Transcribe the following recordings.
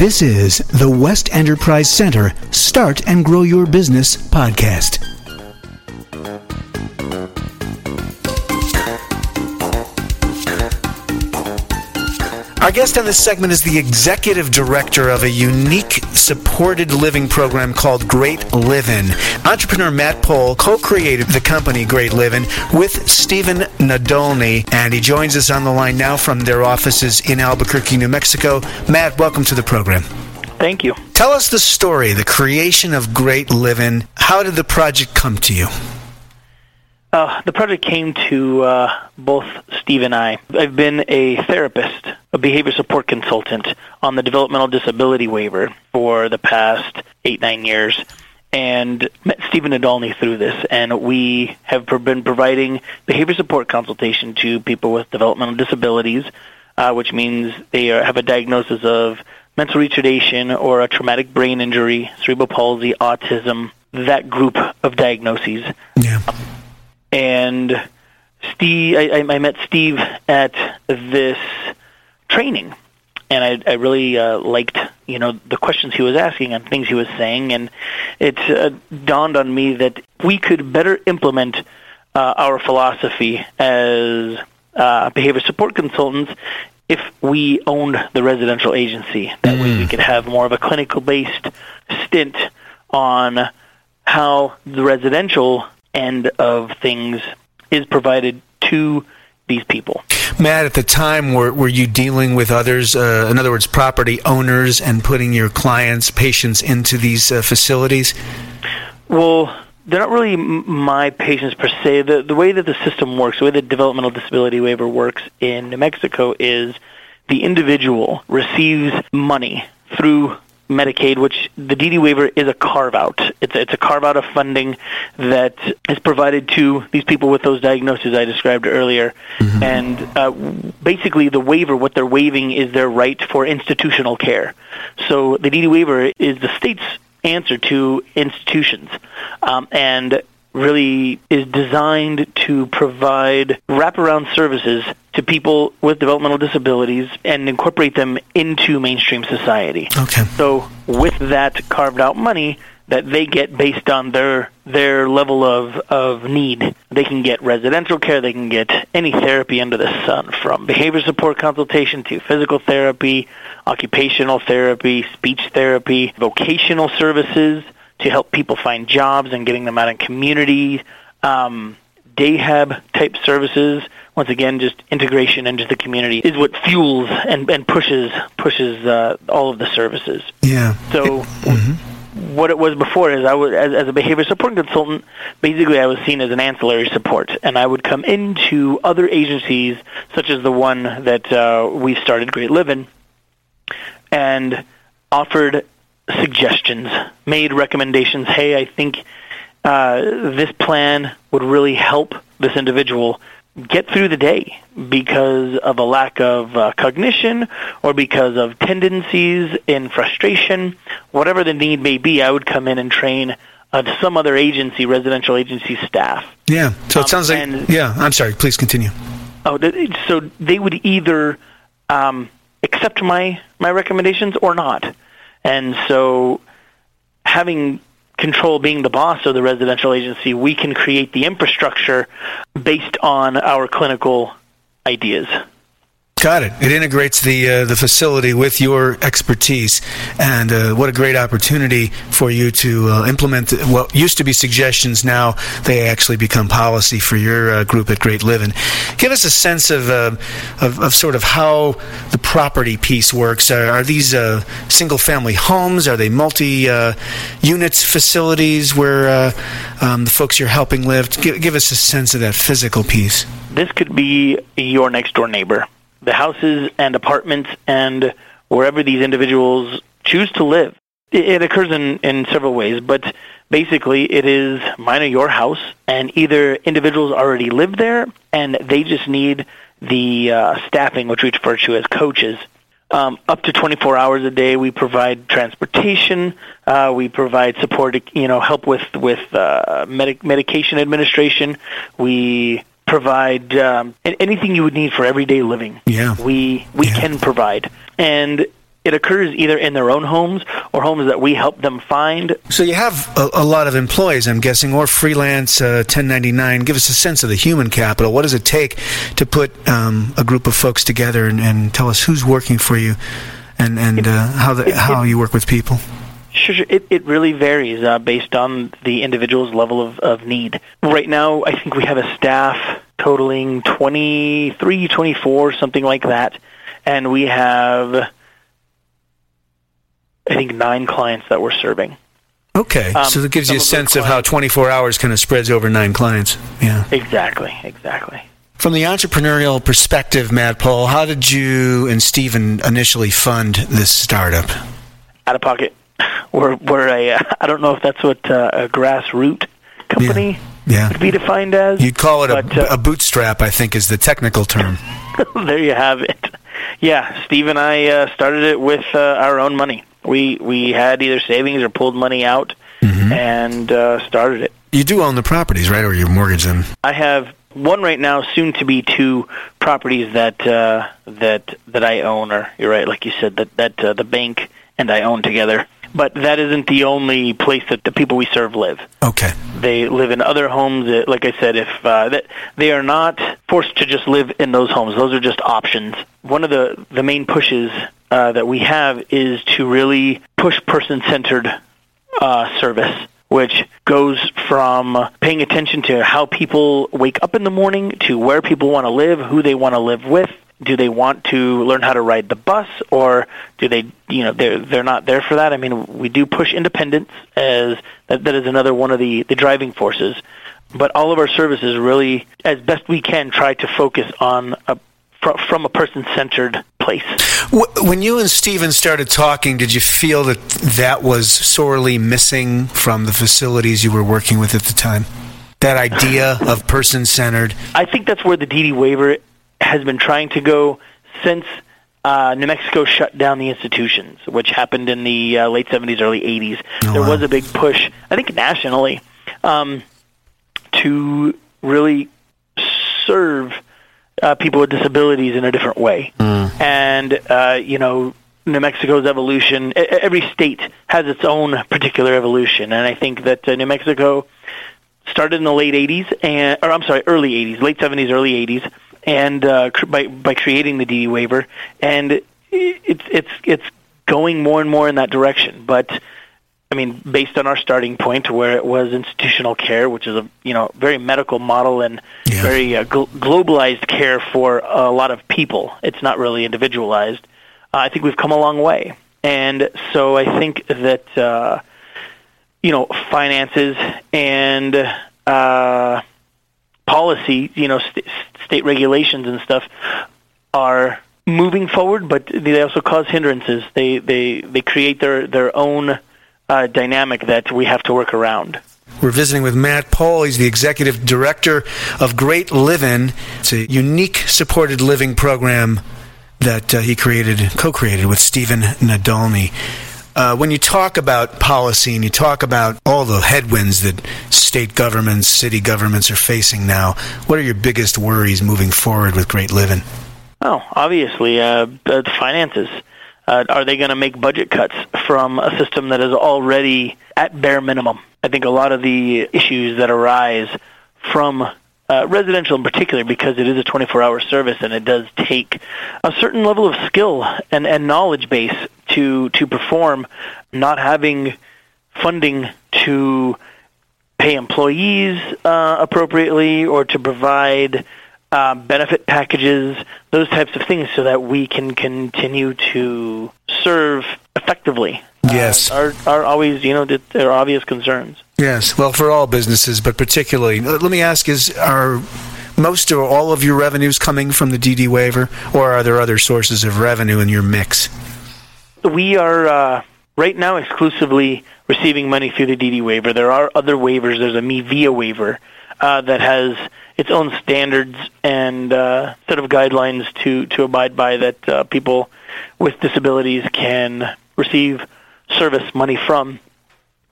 This is the WESST Enterprise Center Start and Grow Your Business podcast. Our guest on this segment is the executive director of a unique supported living program called Great Livin. Entrepreneur Matt Poel co-created the company Great Livin with Stephen Nadolny, and he joins us on the line now from their offices in Albuquerque, New Mexico. Matt, welcome to the program. Thank you. Tell us the story, the creation of Great Livin. How did the project come to you? Uh, the project came to uh, both Steve and I. I've been a therapist, a behavior support consultant on the developmental disability waiver for the past eight, nine years, and met Stephen Nadolny through this. And we have been providing behavior support consultation to people with developmental disabilities, uh, which means they are, have a diagnosis of mental retardation or a traumatic brain injury, cerebral palsy, autism, that group of diagnoses. Yeah and Steve, I, I met Steve at this training, and I, I really uh, liked you know the questions he was asking and things he was saying, and it uh, dawned on me that we could better implement uh, our philosophy as uh, behavior support consultants if we owned the residential agency. That way, we could have more of a clinical based stint on how the residential end of things is provided to these people. Matt, at the time, were, were you dealing with others, uh, in other words, property owners, and putting your clients, patients into these uh, facilities? Well, they're not really my patients per se. The, the way that the system works, the way the developmental disability waiver works in New Mexico is the individual receives money through Medicaid, which the DD waiver is a carve out. It's a, it's a carve out of funding that is provided to these people with those diagnoses I described earlier. Mm-hmm. And uh, basically, the waiver, what they're waiving is their right for institutional care. So the DD waiver is the state's answer to institutions. Um, and really is designed to provide wraparound services to people with developmental disabilities and incorporate them into mainstream society. Okay. So with that carved out money that they get based on their their level of, of need, they can get residential care, they can get any therapy under the sun, from behavior support consultation to physical therapy, occupational therapy, speech therapy, vocational services, to help people find jobs and getting them out in communities. Um, Dayhab type services, once again, just integration into the community is what fuels and, and pushes pushes uh, all of the services. Yeah. So. Mm-hmm what it was before is I was as, as, a behavior support consultant. Basically, I was seen as an ancillary support, and I would come into other agencies, such as the one that uh, we started, Great Livin, and offered suggestions, made recommendations. Hey, I think uh, this plan would really help this individual get through the day because of a lack of uh, cognition or because of tendencies in frustration, whatever the need may be. I would come in and train uh, some other agency, residential agency staff. Yeah. So it um, sounds like. And, yeah. I'm sorry. Please continue. Oh, so they would either um, accept my my recommendations or not. And so having control being the boss of the residential agency, we can create the infrastructure based on our clinical ideas. Got it. It integrates the uh, the facility with your expertise, and uh, what a great opportunity for you to uh, implement what used to be suggestions. Now they actually become policy for your uh, group at Great Livin. Give us a sense of, uh, of, of sort of how the property piece works. Are, are these uh, single family homes? Are they multi units facilities where um, the folks you're helping live? Give, give us a sense of that physical piece. This could be your next door neighbor the houses and apartments and wherever these individuals choose to live. It, occurs in, in several ways, but basically it is mine or your house, and either individuals already live there and they just need the uh, staffing, which we refer to as coaches. Um, up to 24 hours a day, we provide transportation. Uh, we provide support, you know, help with with uh, medic- medication administration. We provide um, anything you would need for everyday living. Yeah, we we yeah. can provide, and it occurs either in their own homes or homes that we help them find. So you have a, a lot of employees, I'm guessing, or freelance uh, 1099. Give us a sense of the human capital. What does it take to put um, a group of folks together and, and, tell us who's working for you and and uh, how the, how you work with people? Sure, sure. It, it really varies uh, based on the individual's level of, of need. Right now, I think we have a staff totaling 23, 24, something like that. And we have, I think, nine clients that we're serving. Okay, um, so that gives you a sense of how 24 hours kind of spreads over nine clients. Yeah. Exactly, exactly. From the entrepreneurial perspective, Matt Poel, how did you and Stephen initially fund this startup? Out of pocket we're we're a I don't know if that's what uh, a grassroots company yeah. would be defined as. You'd call it but, a, uh, a bootstrap, I think, is the technical term. there you have it. Yeah, Steve and I uh, started it with uh, our own money. We we had either savings or pulled money out mm-hmm. and uh, started it. You do own the properties, right, or you mortgage them? I have one right now, soon to be two properties that uh, that that I own. Or you're right, like you said, that that uh, the bank and I own together but that isn't the only place that the people we serve live. Okay. They live in other homes. That, like I said, if uh, that they are not forced to just live in those homes, those are just options. One of the the main pushes uh, that we have is to really push person-centered uh, service which goes from paying attention to how people wake up in the morning to where people want to live, who they want to live with, do they want to learn how to ride the bus or do they you know they're they're not there for that i mean we do push independence as that, that is another one of the the driving forces but all of our services really as best we can try to focus on a from a person centered place. When you and Stephen started talking, did you feel that that was sorely missing from the facilities you were working with at the time? That idea of person centered? I think that's where the DD waiver has been trying to go since uh, New Mexico shut down the institutions, which happened in the uh, late 70s, early 80s. Oh, there wow. was a big push, I think nationally, um, to really serve uh, people with disabilities in a different way. Mm. And, uh, you know, New Mexico's evolution, every state has its own particular evolution. And I think that uh, New Mexico started in the late 80s, and, or I'm sorry, early 80s, late 70s, early 80s and uh, by by creating the DD waiver, and it's it's it's going more and more in that direction. But I mean, based on our starting point, where it was institutional care, which is a you know very medical model and yeah. very uh, gl- globalized care for a lot of people, it's not really individualized. Uh, I think we've come a long way, and so I think that uh, you know finances and uh, policy, you know, st- state regulations and stuff are moving forward, but they also cause hindrances. They they they create their their own uh, dynamic that we have to work around. We're visiting with Matt Poel. He's the executive director of Great Livin. It's a unique supported living program that uh, he created, co-created with Stephen Nadolny. Uh, when you talk about policy and you talk about all the headwinds that state governments, city governments are facing now, what are your biggest worries moving forward with Great Livin? Oh, obviously, uh, the finances. Uh, are they going to make budget cuts from a system that is already at bare minimum? I think a lot of the issues that arise from uh, residential in particular, because it is a 24-hour service and it does take a certain level of skill and, and knowledge base to to perform. Not having funding to pay employees uh, appropriately or to provide uh, benefit packages, those types of things, so that we can continue to serve effectively. Yes, uh, are are always you know there are obvious concerns. Yes, well, for all businesses, but particularly, let me ask: Is are most or all of your revenues coming from the DD waiver, or are there other sources of revenue in your mix? We are uh, right now exclusively receiving money through the DD waiver. There are other waivers. There's a Mi Via waiver uh, that has its own standards and uh, set of guidelines to to abide by that uh, people with disabilities can receive service money from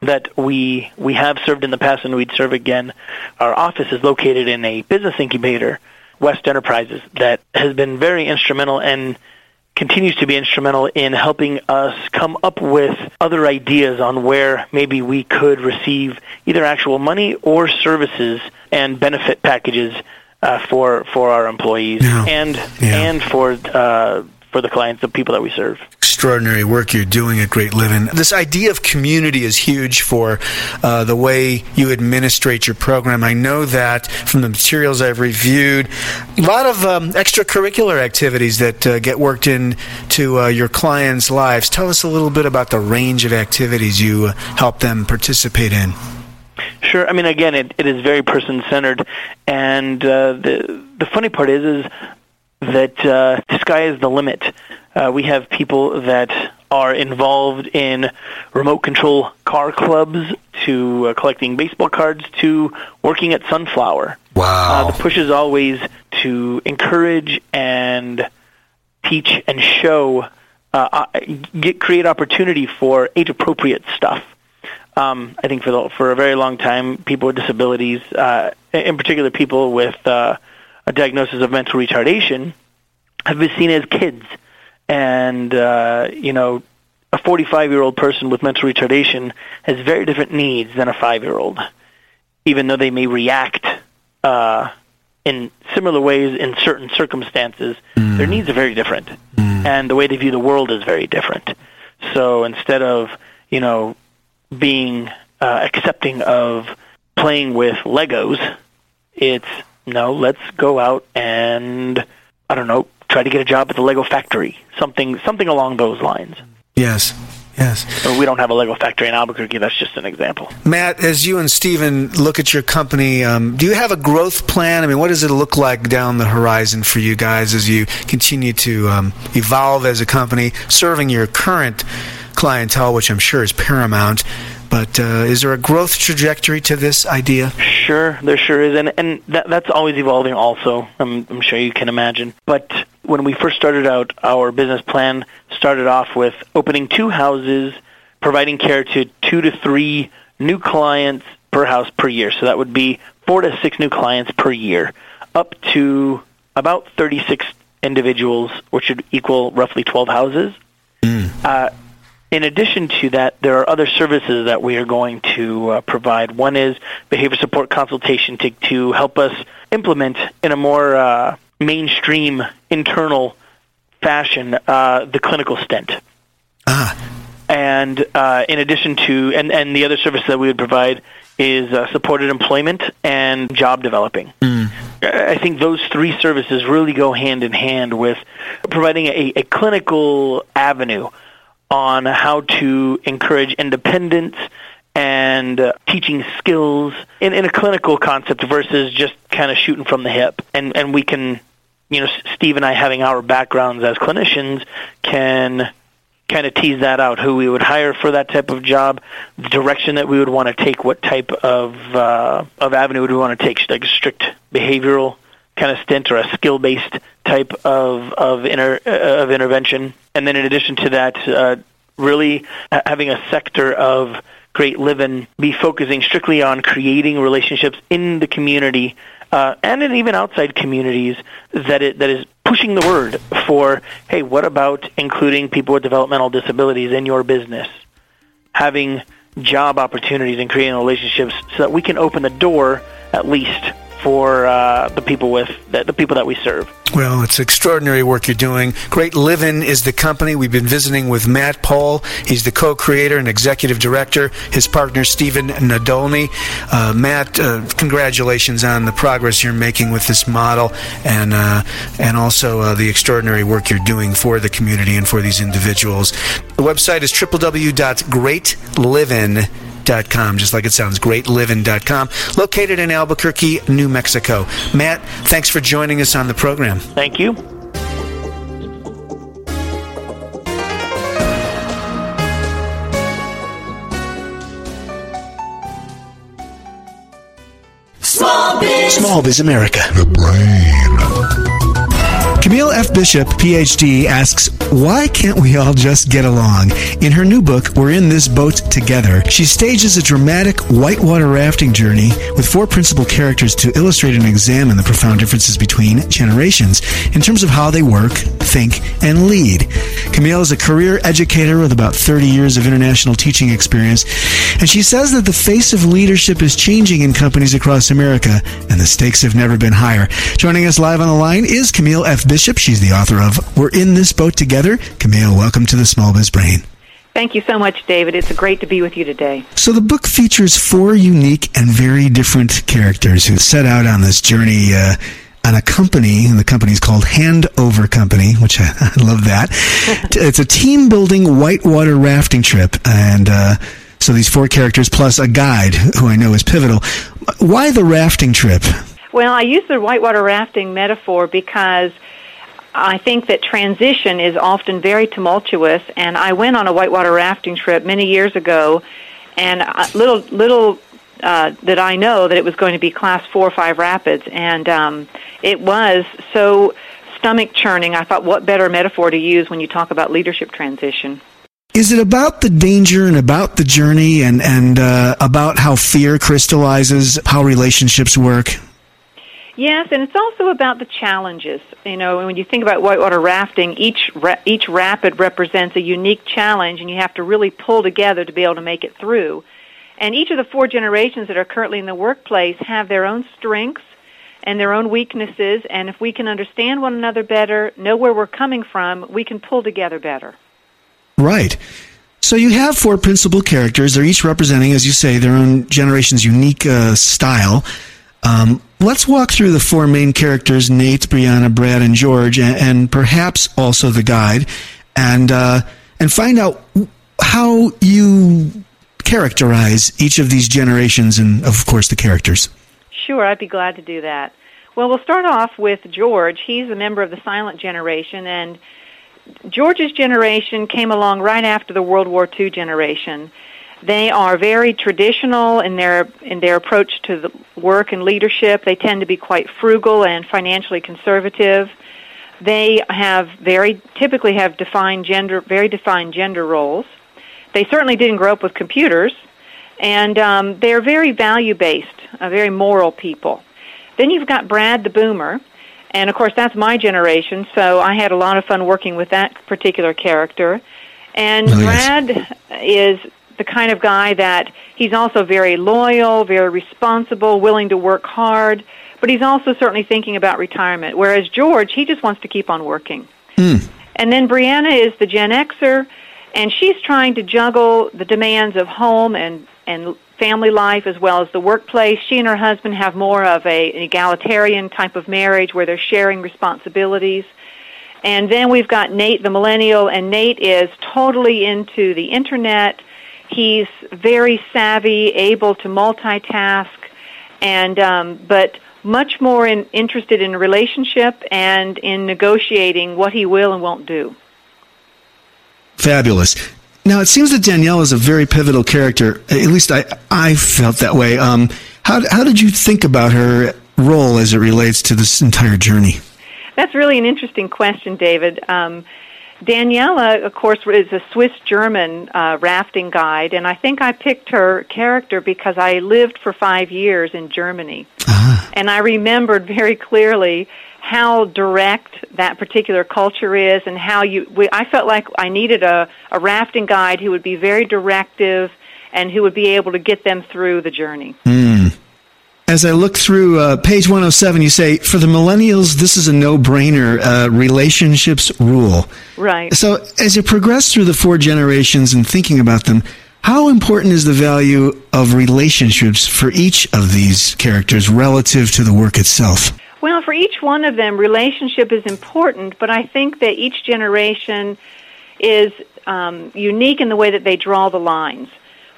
that we we have served in the past and we'd serve again. Our office is located in a business incubator, WESST Enterprises, that has been very instrumental and continues to be instrumental in helping us come up with other ideas on where maybe we could receive either actual money or services and benefit packages uh, for for our employees Yeah. and Yeah. and for uh, for the clients, the people that we serve. extraordinary work you're doing at Great Livin. This idea of community is huge for uh, the way you administrate your program. I know that from the materials I've reviewed. A lot of um, extracurricular activities that uh, get worked in to uh, your clients' lives. Tell us a little bit about the range of activities you uh, help them participate in. Sure. I mean, again, it, it is very person centered, and uh, the the funny part is is that uh, the sky is the limit. Uh, we have people that are involved in remote control car clubs, to uh, collecting baseball cards, to working at Sunflower. Wow. Uh, the push is always to encourage and teach and show, uh, uh, get create opportunity for age-appropriate stuff. Um, I think for the, for a very long time, people with disabilities, uh, in particular people with uh, a diagnosis of mental retardation, have been seen as kids, and uh, you know, a 45-year-old person with mental retardation has very different needs than a five-year-old, even though they may react uh, in similar ways in certain circumstances. Their needs are very different, and the way they view the world is very different. So instead of you know being uh, accepting of playing with Legos, it's no, let's go out and I don't know, try to get a job at the Lego factory, something something along those lines. Yes. Yes. But we don't have a Lego factory in Albuquerque. That's just an example. Matt, as you and Stephen look at your company, um, do you have a growth plan? I mean, what does it look like down the horizon for you guys as you continue to um, evolve as a company, serving your current clientele, which I'm sure is paramount? But uh, is there a growth trajectory to this idea? Sure, there sure is, and and that, that's always evolving. Also, I'm, I'm sure you can imagine. But when we first started out, our business plan started off with opening two houses, providing care to two to three new clients per house per year. So that would be four to six new clients per year, up to about 36 individuals, which would equal roughly 12 houses. Uh, in addition to that, there are other services that we are going to uh, provide. One is behavior support consultation to, to help us implement in a more uh, mainstream internal fashion uh, the clinical stent. Ah, And uh, in addition to, and, and the other service that we would provide is uh, supported employment and job developing. I think those three services really go hand in hand with providing a, a clinical avenue on how to encourage independence and uh, teaching skills in, in a clinical concept versus just kind of shooting from the hip. And and we can, you know, Steve and I having our backgrounds as clinicians can kind of tease that out who we would hire for that type of job the direction that we would want to take what type of uh, of avenue would we want to take like a strict behavioral kind of stint or a skill based type of of inter, uh, of intervention and then in addition to that uh, really having a sector of great living be focusing strictly on creating relationships in the community uh, and in even outside communities that it that is pushing the word for hey what about including people with developmental disabilities in your business? Having job opportunities and creating relationships so that we can open the door at least for uh, the people with the, the, people that we serve. Well, it's extraordinary work you're doing. Great Livin is the company. We've been visiting with Matt Poel. He's the co-creator and executive director. His partner Stephen Nadolny. Uh, Matt, uh, congratulations on the progress you're making with this model, and uh, and also uh, the extraordinary work you're doing for the community and for these individuals. The website is www.greatlivin.com just like it sounds, greatlivin.com, located in Albuquerque, New Mexico. Matt, thanks for joining us on the program. Thank you. Small Biz. Small Biz America. The brain. Camille F. Bishop, PhD, asks, Why can't we all just get along? In her new book, We're in This Boat Together, she stages a dramatic whitewater rafting journey with four principal characters to illustrate and examine the profound differences between generations in terms of how they work, think, and lead. Camille is a career educator with about 30 years of international teaching experience, and she says that the face of leadership is changing in companies across America, and the stakes have never been higher. Joining us live on the line is Camille F. Bishop. She's the author of We're in This Boat Together. Camille, welcome to the Small Biz Brain. Thank you so much, David. It's great to be with you today. So, the book features four unique and very different characters who set out on this journey. Uh, on a company, the company's called Handover Company, which I, I love that. it's a team building whitewater rafting trip, and uh, so these four characters plus a guide who I know is pivotal. Why the rafting trip? Well, I use the whitewater rafting metaphor because I think that transition is often very tumultuous, and I went on a whitewater rafting trip many years ago, and little little uh, did I know that it was going to be class four or five rapids, and um, it was so stomach churning. I thought, what better metaphor to use when you talk about leadership transition? Is it about the danger and about the journey and and uh, about how fear crystallizes how relationships work? Yes, and it's also about the challenges. You know, when you think about whitewater rafting, each ra- each rapid represents a unique challenge, and you have to really pull together to be able to make it through. And each of the four generations that are currently in the workplace have their own strengths and their own weaknesses, and if we can understand one another better, know where we're coming from, we can pull together better. Right. So you have four principal characters. They're each representing, as you say, their own generation's unique uh, style. Um, let's walk through the four main characters Nate, Brianna, Brad, and George, and, and perhaps also the guide, and, uh, and find out how you characterize each of these generations and, of course, the characters. Sure, I'd be glad to do that. Well, we'll start off with George. He's a member of the silent generation, and George's generation came along right after the World War II generation. They are very traditional in their in their approach to the work and leadership. They tend to be quite frugal and financially conservative. They have very typically have defined gender very defined gender roles. They certainly didn't grow up with computers, and um, they're very value based, uh, very moral people. Then you've got Brad the boomer, and of course that's my generation. So I had a lot of fun working with that particular character. And oh, yes. Brad is the kind of guy that he's also very loyal, very responsible, willing to work hard, but he's also certainly thinking about retirement. Whereas George, he just wants to keep on working. Mm. And then Brianna is the Gen Xer, and she's trying to juggle the demands of home and and family life as well as the workplace. She and her husband have more of a, an egalitarian type of marriage where they're sharing responsibilities. And then we've got Nate, the millennial, and Nate is totally into the internet He's very savvy, able to multitask, and um, but much more in, interested in relationship and in negotiating what he will and won't do. Fabulous. Now it seems that Danielle is a very pivotal character. At least I I felt that way. Um, how how did you think about her role as it relates to this entire journey? That's really an interesting question, David. Um, Daniela, of course, is a Swiss German uh, rafting guide, and I think I picked her character because I lived for five years in Germany. Uh-huh. And I remembered very clearly how direct that particular culture is and how you we, I felt like I needed a, a rafting guide who would be very directive and who would be able to get them through the journey. Mm. As I look through uh, page 107, you say, for the millennials, this is a no brainer. Uh, relationships rule. Right. So, as you progress through the four generations and thinking about them, how important is the value of relationships for each of these characters relative to the work itself? Well, for each one of them, relationship is important, but I think that each generation is um, unique in the way that they draw the lines.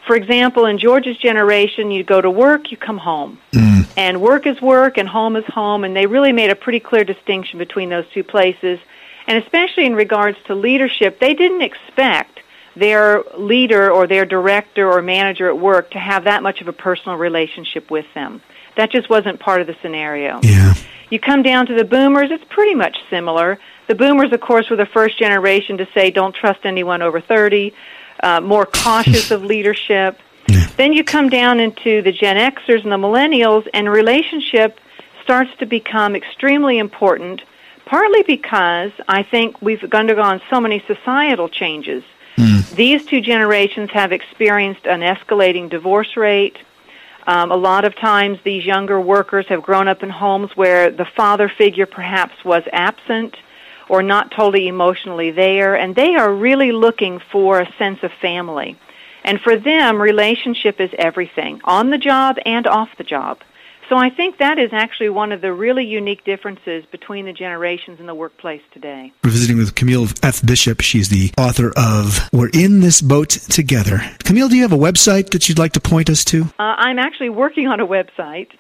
For example, in George's generation, you go to work, you come home. Mm. And work is work and home is home, and they really made a pretty clear distinction between those two places. And especially in regards to leadership, they didn't expect their leader or their director or manager at work to have that much of a personal relationship with them. That just wasn't part of the scenario. Yeah. You come down to the boomers, it's pretty much similar. The boomers, of course, were the first generation to say don't trust anyone over 30 uh, more cautious of leadership. Yeah. Then you come down into the Gen Xers and the millennials, and relationship starts to become extremely important, partly because I think we've undergone so many societal changes. Mm. These two generations have experienced an escalating divorce rate. Um, a lot of times, these younger workers have grown up in homes where the father figure perhaps was absent or not totally emotionally there, and they are really looking for a sense of family. And for them, relationship is everything, on the job and off the job. So I think that is actually one of the really unique differences between the generations in the workplace today. We're visiting with Camille F. Bishop. She's the author of We're in This Boat Together. Camille, do you have a website that you'd like to point us to? Uh, I'm actually working on a website,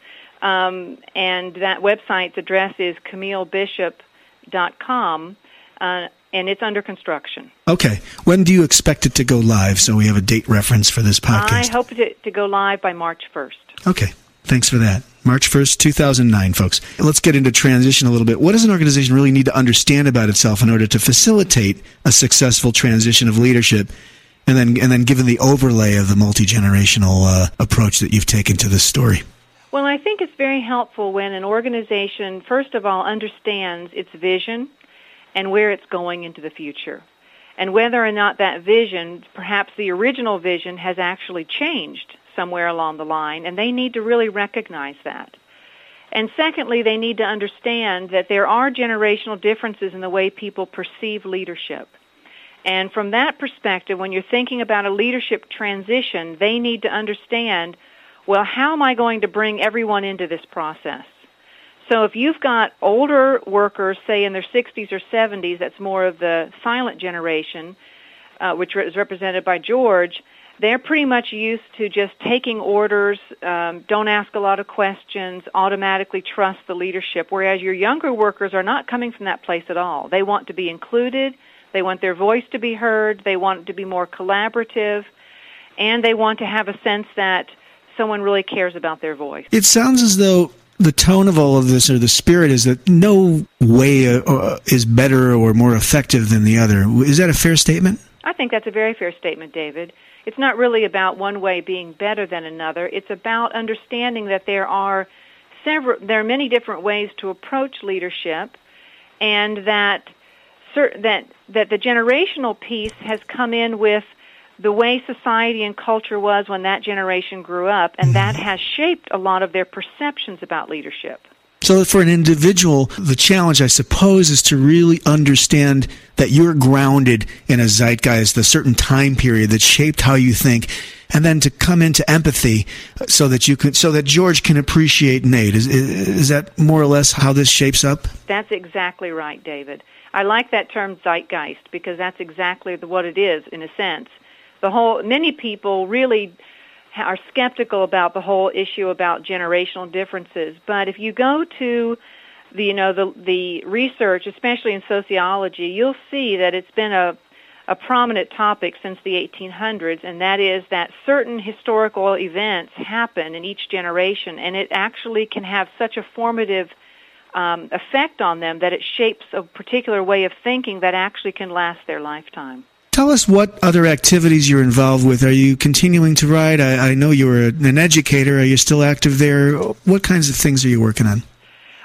um, and that website's address is Camille Bishop dot com, uh, and it's under construction. Okay. When do you expect it to go live so we have a date reference for this podcast? I hope to, to go live by March 1st. Okay. Thanks for that. March 1st, 2009, folks. Let's get into transition a little bit. What does an organization really need to understand about itself in order to facilitate a successful transition of leadership? And then, and then given the overlay of the multi generational uh, approach that you've taken to this story. Well, I think it's very helpful when an organization, first of all, understands its vision and where it's going into the future. And whether or not that vision, perhaps the original vision, has actually changed somewhere along the line, and they need to really recognize that. And secondly, they need to understand that there are generational differences in the way people perceive leadership. And from that perspective, when you're thinking about a leadership transition, they need to understand well, how am I going to bring everyone into this process? So if you've got older workers, say in their 60s or 70s, that's more of the silent generation, uh, which is represented by George, they're pretty much used to just taking orders, um, don't ask a lot of questions, automatically trust the leadership, whereas your younger workers are not coming from that place at all. They want to be included, they want their voice to be heard, they want to be more collaborative, and they want to have a sense that someone really cares about their voice. It sounds as though the tone of all of this or the spirit is that no way uh, uh, is better or more effective than the other. Is that a fair statement? I think that's a very fair statement, David. It's not really about one way being better than another. It's about understanding that there are several there are many different ways to approach leadership and that that that the generational piece has come in with the way society and culture was when that generation grew up, and that mm-hmm. has shaped a lot of their perceptions about leadership. So, for an individual, the challenge, I suppose, is to really understand that you're grounded in a zeitgeist, a certain time period that shaped how you think, and then to come into empathy so that you can, so that George can appreciate Nate. Is, is that more or less how this shapes up? That's exactly right, David. I like that term zeitgeist because that's exactly what it is in a sense the whole many people really are skeptical about the whole issue about generational differences. But if you go to the you know the the research, especially in sociology, you'll see that it's been a a prominent topic since the 1800s, and that is that certain historical events happen in each generation, and it actually can have such a formative um, effect on them that it shapes a particular way of thinking that actually can last their lifetime. Tell us what other activities you're involved with. Are you continuing to write? I, I know you were an educator. Are you still active there? What kinds of things are you working on?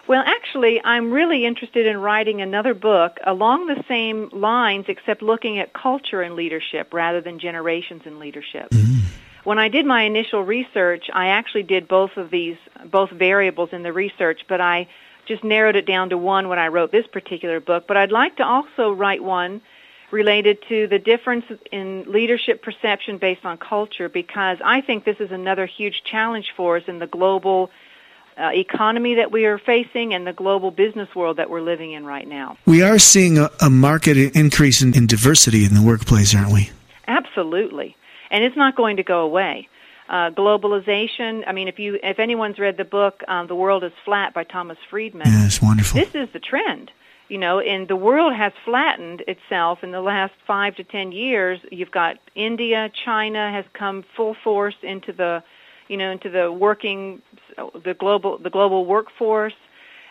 Well, actually, I'm really interested in writing another book along the same lines, except looking at culture and leadership rather than generations and leadership. Mm-hmm. when I did my initial research, I actually did both of these, both variables in the research, but I just narrowed it down to one when I wrote this particular book. But I'd like to also write one related to the difference in leadership perception based on culture because I think this is another huge challenge for us in the global uh, economy that we are facing and the global business world that we're living in right now. We are seeing a, a market increase in, in diversity in the workplace, aren't we? Absolutely. And it's not going to go away. Uh, globalization. I mean, if you if anyone's read the book um, "The World Is Flat" by Thomas Friedman, yeah, it's wonderful. This is the trend you know, and the world has flattened itself in the last five to ten years. You've got India, China has come full force into the, you know, into the working, the global, the global workforce,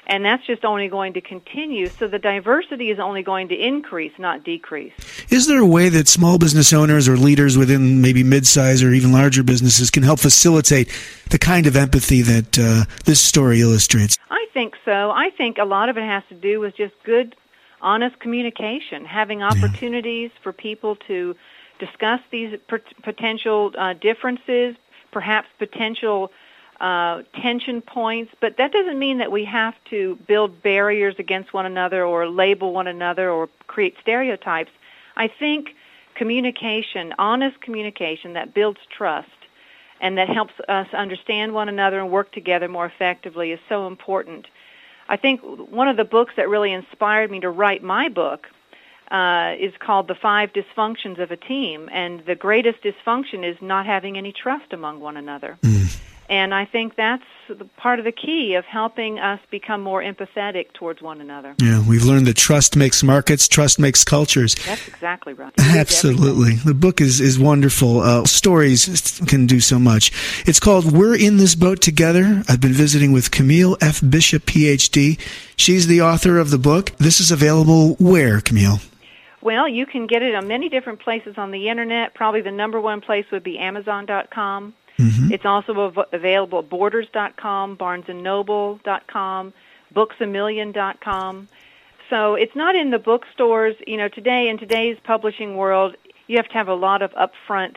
and that's just only going to continue. So the diversity is only going to increase, not decrease. Is there a way that small business owners or leaders within maybe mid-size or even larger businesses can help facilitate the kind of empathy that uh, this story illustrates? Think so. I think a lot of it has to do with just good, honest communication, having opportunities yeah. for people to discuss these potential uh, differences, perhaps potential uh, tension points, but that doesn't mean that we have to build barriers against one another or label one another or create stereotypes. I think communication, honest communication that builds trust and that helps us understand one another and work together more effectively is so important. I think one of the books that really inspired me to write my book uh, is called The Five Dysfunctions of a Team, and the greatest dysfunction is not having any trust among one another. Mm. And I think that's part of the key of helping us become more empathetic towards one another. Yeah, we've learned that trust makes markets, trust makes cultures. That's exactly right. Absolutely. The book is, is wonderful. Uh, stories can do so much. It's called We're in This Boat Together. I've been visiting with Camille F. Bishop, PhD. She's the author of the book. This is available where, Camille? Well, you can get it on many different places on the internet. Probably the number one place would be Amazon.com. Mm-hmm. It's also av- available at Borders.com, BarnesandNoble.com, BooksAMillion.com. So it's not in the bookstores. You know, today in today's publishing world, you have to have a lot of upfront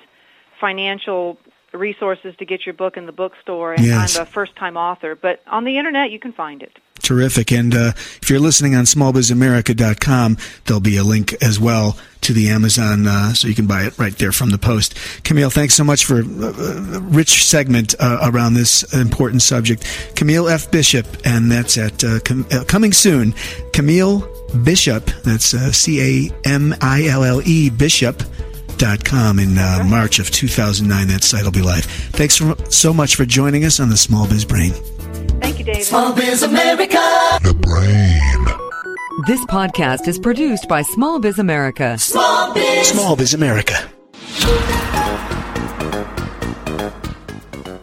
financial resources to get your book in the bookstore. And yes. I'm a first-time author, but on the internet you can find it. Terrific. And uh, if you're listening on smallbizamerica.com, there'll be a link as well to the Amazon, uh, so you can buy it right there from the post. Camille, thanks so much for a uh, rich segment uh, around this important subject. Camille F. Bishop, and that's at uh, com- uh, coming soon. Camille Bishop, that's C A M I L L E Bishop. Dot com in uh, March of 2009. That site will be live. Thanks for, so much for joining us on the Small Biz Brain. Thank you, David. Small Biz America. The brain. This podcast is produced by Small Biz America. Small Biz. Small Biz America.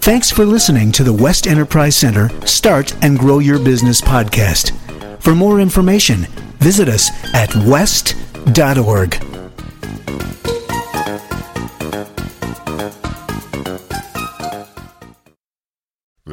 Thanks for listening to the WESST Enterprise Center Start and Grow Your Business podcast. For more information, visit us at wesst.org.